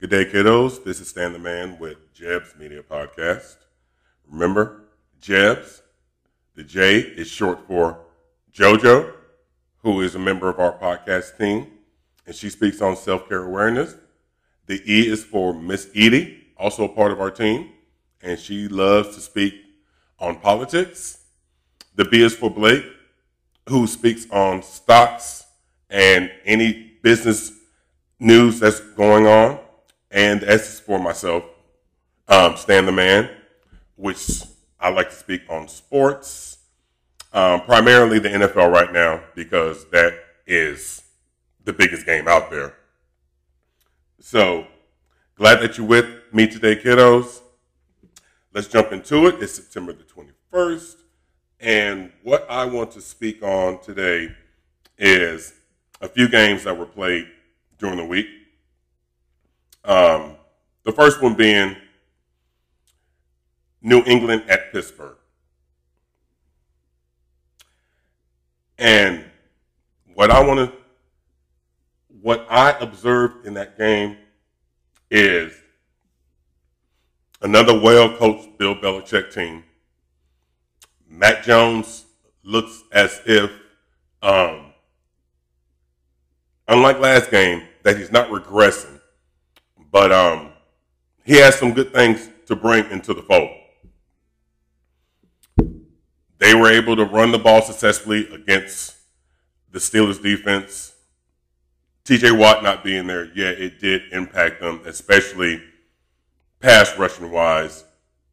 Good day, kiddos. This is Stan the Man with Jebs Media Podcast. Remember, Jebs, the J is short for JoJo, who is a member of our podcast team, and she speaks on self care awareness. The E is for Miss Edie, also a part of our team, and she loves to speak on politics. The B is for Blake, who speaks on stocks and any business news that's going on. And the S is for myself, um, Stan the Man, which I like to speak on sports, um, primarily the NFL right now, because that is the biggest game out there. So glad that you're with me today, kiddos. Let's jump into it. It's September the 21st. And what I want to speak on today is a few games that were played during the week. Um, the first one being New England at Pittsburgh. And what I want to, what I observed in that game is another well coached Bill Belichick team. Mac Jones looks as if, um, unlike last game, that he's not regressing, but um, he has some good things to bring into the fold. They were able to run the ball successfully against the Steelers defense. TJ Watt not being there, yeah, it did impact them, especially pass rushing wise,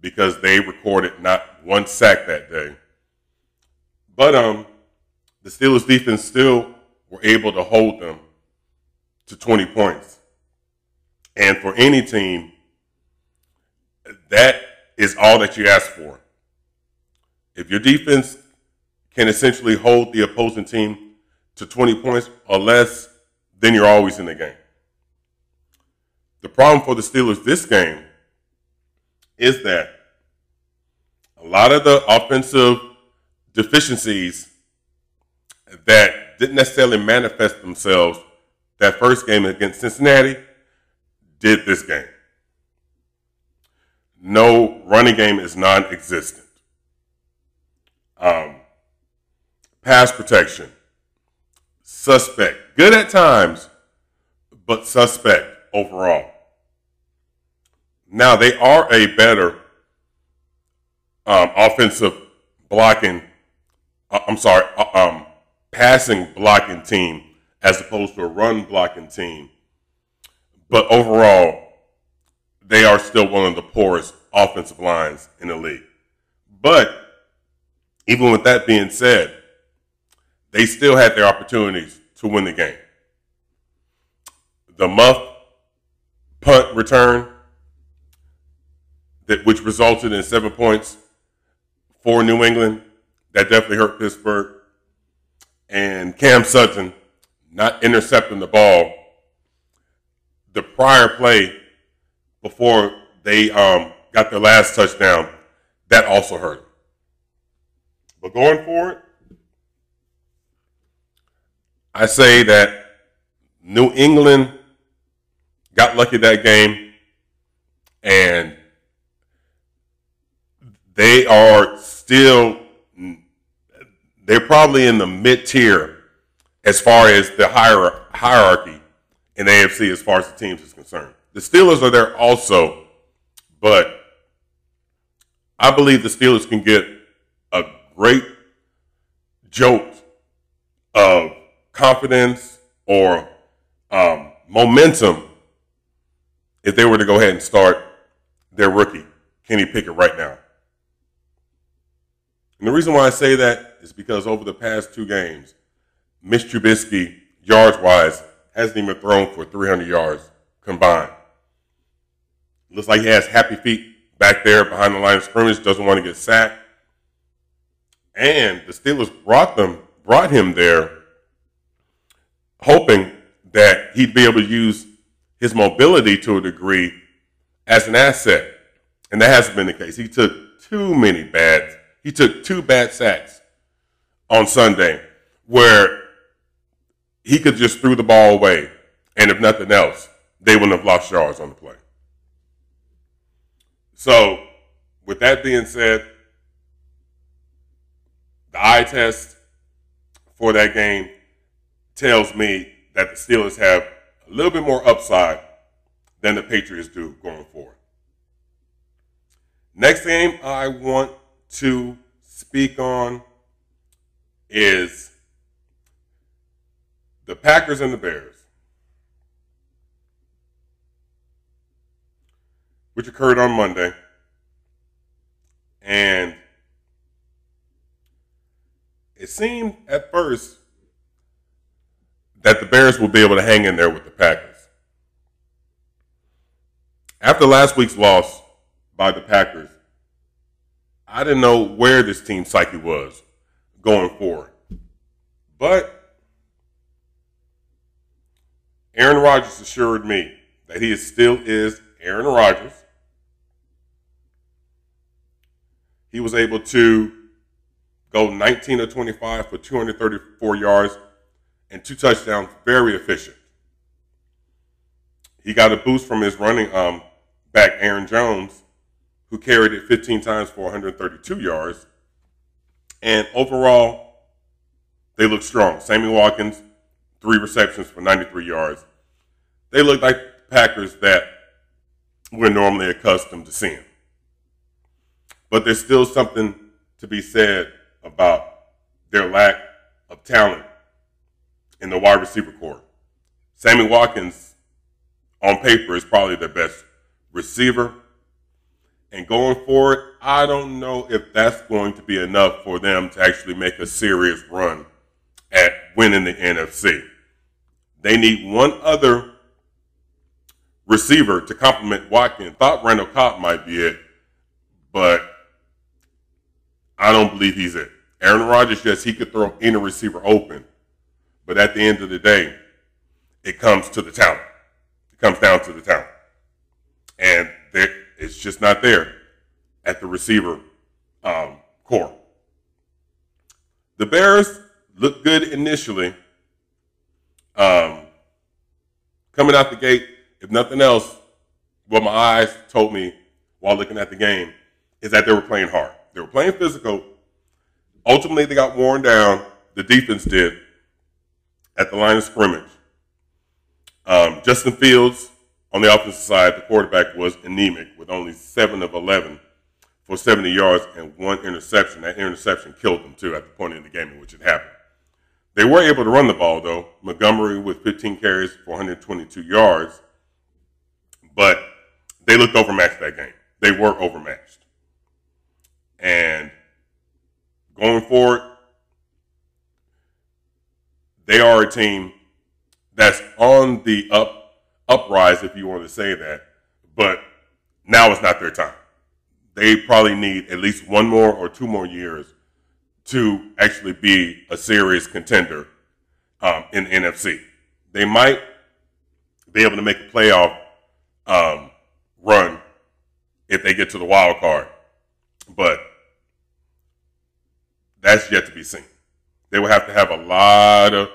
because they recorded not one sack that day. But um, the Steelers defense still were able to hold them to 20 points. And for any team, that is all that you ask for. If your defense can essentially hold the opposing team to 20 points or less, then you're always in the game. The problem for the Steelers this game is that a lot of the offensive deficiencies that didn't necessarily manifest themselves that first game against Cincinnati did this game. No running game is non existent. Um, pass protection, suspect. Good at times, but suspect overall. Now, they are a better um, offensive blocking, uh, I'm sorry, uh, um, passing blocking team as opposed to a run blocking team. But overall, they are still one of the poorest offensive lines in the league. But even with that being said, they still had their opportunities to win the game. The muff punt return, that which resulted in seven points for New England, that definitely hurt Pittsburgh. And Cam Sutton not intercepting the ball the prior play before they um, got their last touchdown, that also hurt. But going forward, I say that New England got lucky that game, and they are still, they're probably in the mid tier as far as the hierarchy in AFC as far as the teams is concerned. The Steelers are there also, but I believe the Steelers can get a great jolt of confidence or um, momentum if they were to go ahead and start their rookie, Kenny Pickett, right now. And the reason why I say that is because over the past two games, Mitch Trubisky, yards wise, hasn't even thrown for 300 yards combined. Looks like he has happy feet back there behind the line of scrimmage, doesn't want to get sacked. And the Steelers brought them, brought him there, hoping that he'd be able to use his mobility to a degree as an asset. And that hasn't been the case. He took too many bad, he took two bad sacks on Sunday where he could just threw the ball away. And if nothing else, they wouldn't have lost yards on the play. So, with that being said, the eye test for that game tells me that the Steelers have a little bit more upside than the Patriots do going forward. Next game I want to speak on is the Packers and the Bears, which occurred on Monday. And it seemed at first that the Bears will be able to hang in there with the Packers. After last week's loss by the Packers, I didn't know where this team's psyche was going forward. But Aaron Rodgers assured me that he still is Aaron Rodgers. He was able to go 19 of 25 for 234 yards and two touchdowns, very efficient. He got a boost from his running um, back, Aaron Jones, who carried it 15 times for 132 yards. And overall, they look strong. Sammy Watkins, three receptions for 93 yards. They look like Packers that we're normally accustomed to seeing. But there's still something to be said about their lack of talent in the wide receiver corps. Sammy Watkins, on paper, is probably the best receiver. And going forward, I don't know if that's going to be enough for them to actually make a serious run at winning the NFC. They need one other receiver to complement Watkins. Thought Randall Cobb might be it, but I don't believe he's it. Aaron Rodgers, yes, he could throw any receiver open, but at the end of the day, it comes to the talent. It comes down to the talent. And it's just not there at the receiver um, corps. The Bears looked good initially. Um, coming out the gate, if nothing else, what my eyes told me while looking at the game is that they were playing hard. They were playing physical. Ultimately, they got worn down. The defense did at the line of scrimmage. Um, Justin Fields on the offensive side, the quarterback was anemic with only 7 of 11 for 70 yards and one interception. That interception killed them, too, at the point in the game in which it happened. They were able to run the ball, though. Montgomery with 15 carries for 122 yards, but they looked overmatched that game. They were overmatched. And going forward, they are a team that's on the up uprise, if you want to say that. But now is not their time. They probably need at least one more or two more years to actually be a serious contender um, in the NFC. They might be able to make a playoff um, run if they get to the wild card, but that's yet to be seen. They will have to have a lot of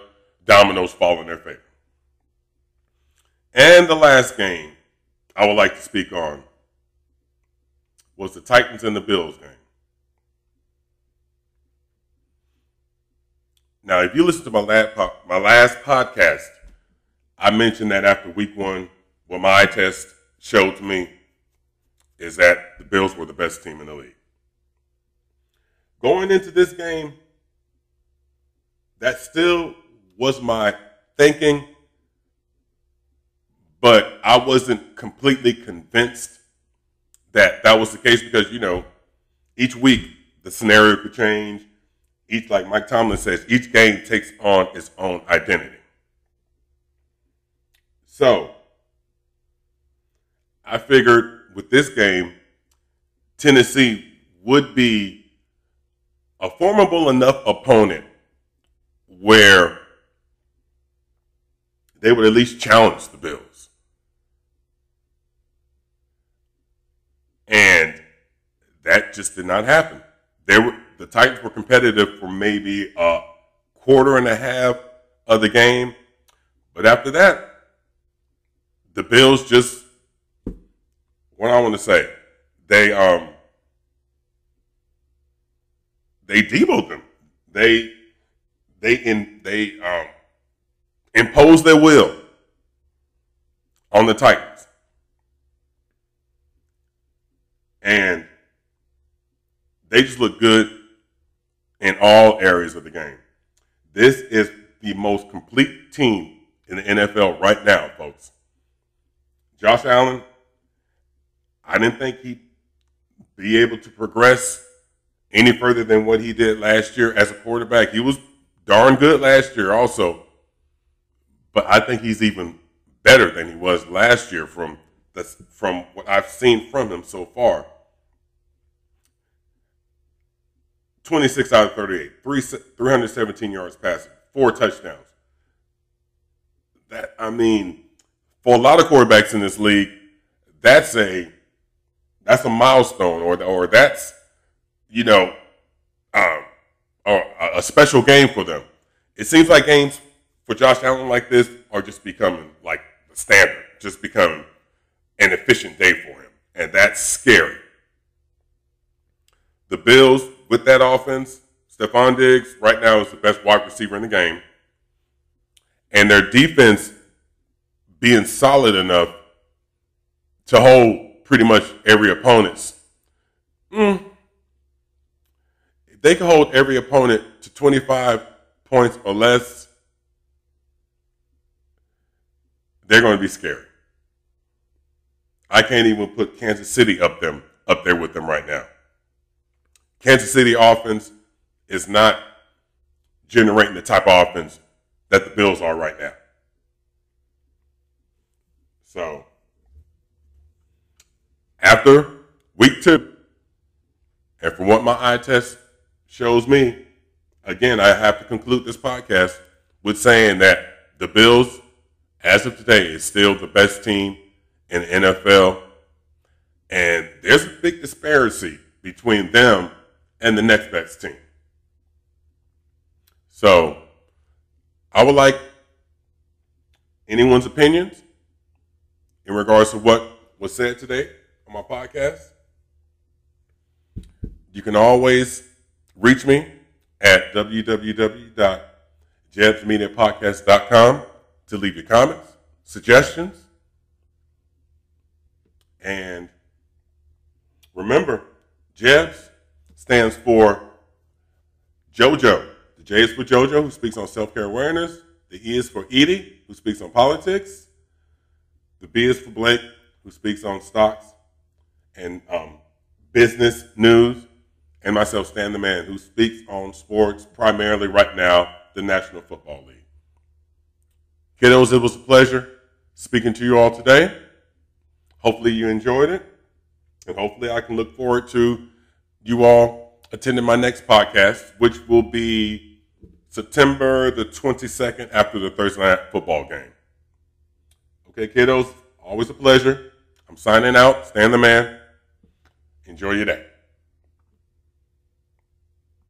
dominoes fall in their favor. And the last game I would like to speak on was the Titans and the Bills game. Now, if you listen to my last, my last podcast, I mentioned that after week one, what my eye test showed to me is that the Bills were the best team in the league. Going into this game, that still was my thinking but I wasn't completely convinced that that was the case because, you know, each week the scenario could change. Each, like Mike Tomlin says, each game takes on its own identity. So I figured with this game, Tennessee would be a formidable enough opponent where they would at least challenge the Bills. And that just did not happen. They were the Titans were competitive for maybe a quarter and a half of the game, but after that, the Bills just what I want to say. They um they demoed them. They they in they um imposed their will on the Titans. And they just look good in all areas of the game. This is the most complete team in the NFL right now, folks. Josh Allen, I didn't think he'd be able to progress any further than what he did last year as a quarterback. He was darn good last year, also, but I think he's even better than he was last year from the, from what I've seen from him so far. 26 out of 38, three, 317 yards passing, four touchdowns. That I mean, for a lot of quarterbacks in this league, that's a that's a milestone, or or that's you know, um, or a special game for them. It seems like games for Josh Allen like this are just becoming like the standard, just becoming an efficient day for him, and that's scary. The Bills with that offense, Stefon Diggs right now is the best wide receiver in the game, and their defense being solid enough to hold pretty much every opponent's. Mm, they can hold every opponent to 25 points or less, they're going to be scary. I can't even put Kansas City up them up there with them right now. Kansas City offense is not generating the type of offense that the Bills are right now. So after week two, and from what my eye test shows me, again, I have to conclude this podcast with saying that the Bills, as of today, is still the best team in the NFL. And there's a big disparity between them and the next best team. So I would like anyone's opinions in regards to what was said today on my podcast. You can always reach me at www.jebsmediapodcast.com to leave your comments, suggestions, and remember, Jebs stands for JoJo. The J is for JoJo, who speaks on self-care awareness. The E is for Edie, who speaks on politics. The B is for Blake, who speaks on stocks and um, business news and myself, Stan the Man, who speaks on sports, primarily right now, the National Football League. Kiddos, it was a pleasure speaking to you all today. Hopefully you enjoyed it, and hopefully I can look forward to you all attending my next podcast, which will be September the 22nd after the Thursday night football game. Okay, kiddos, always a pleasure. I'm signing out. Stan the Man. Enjoy your day.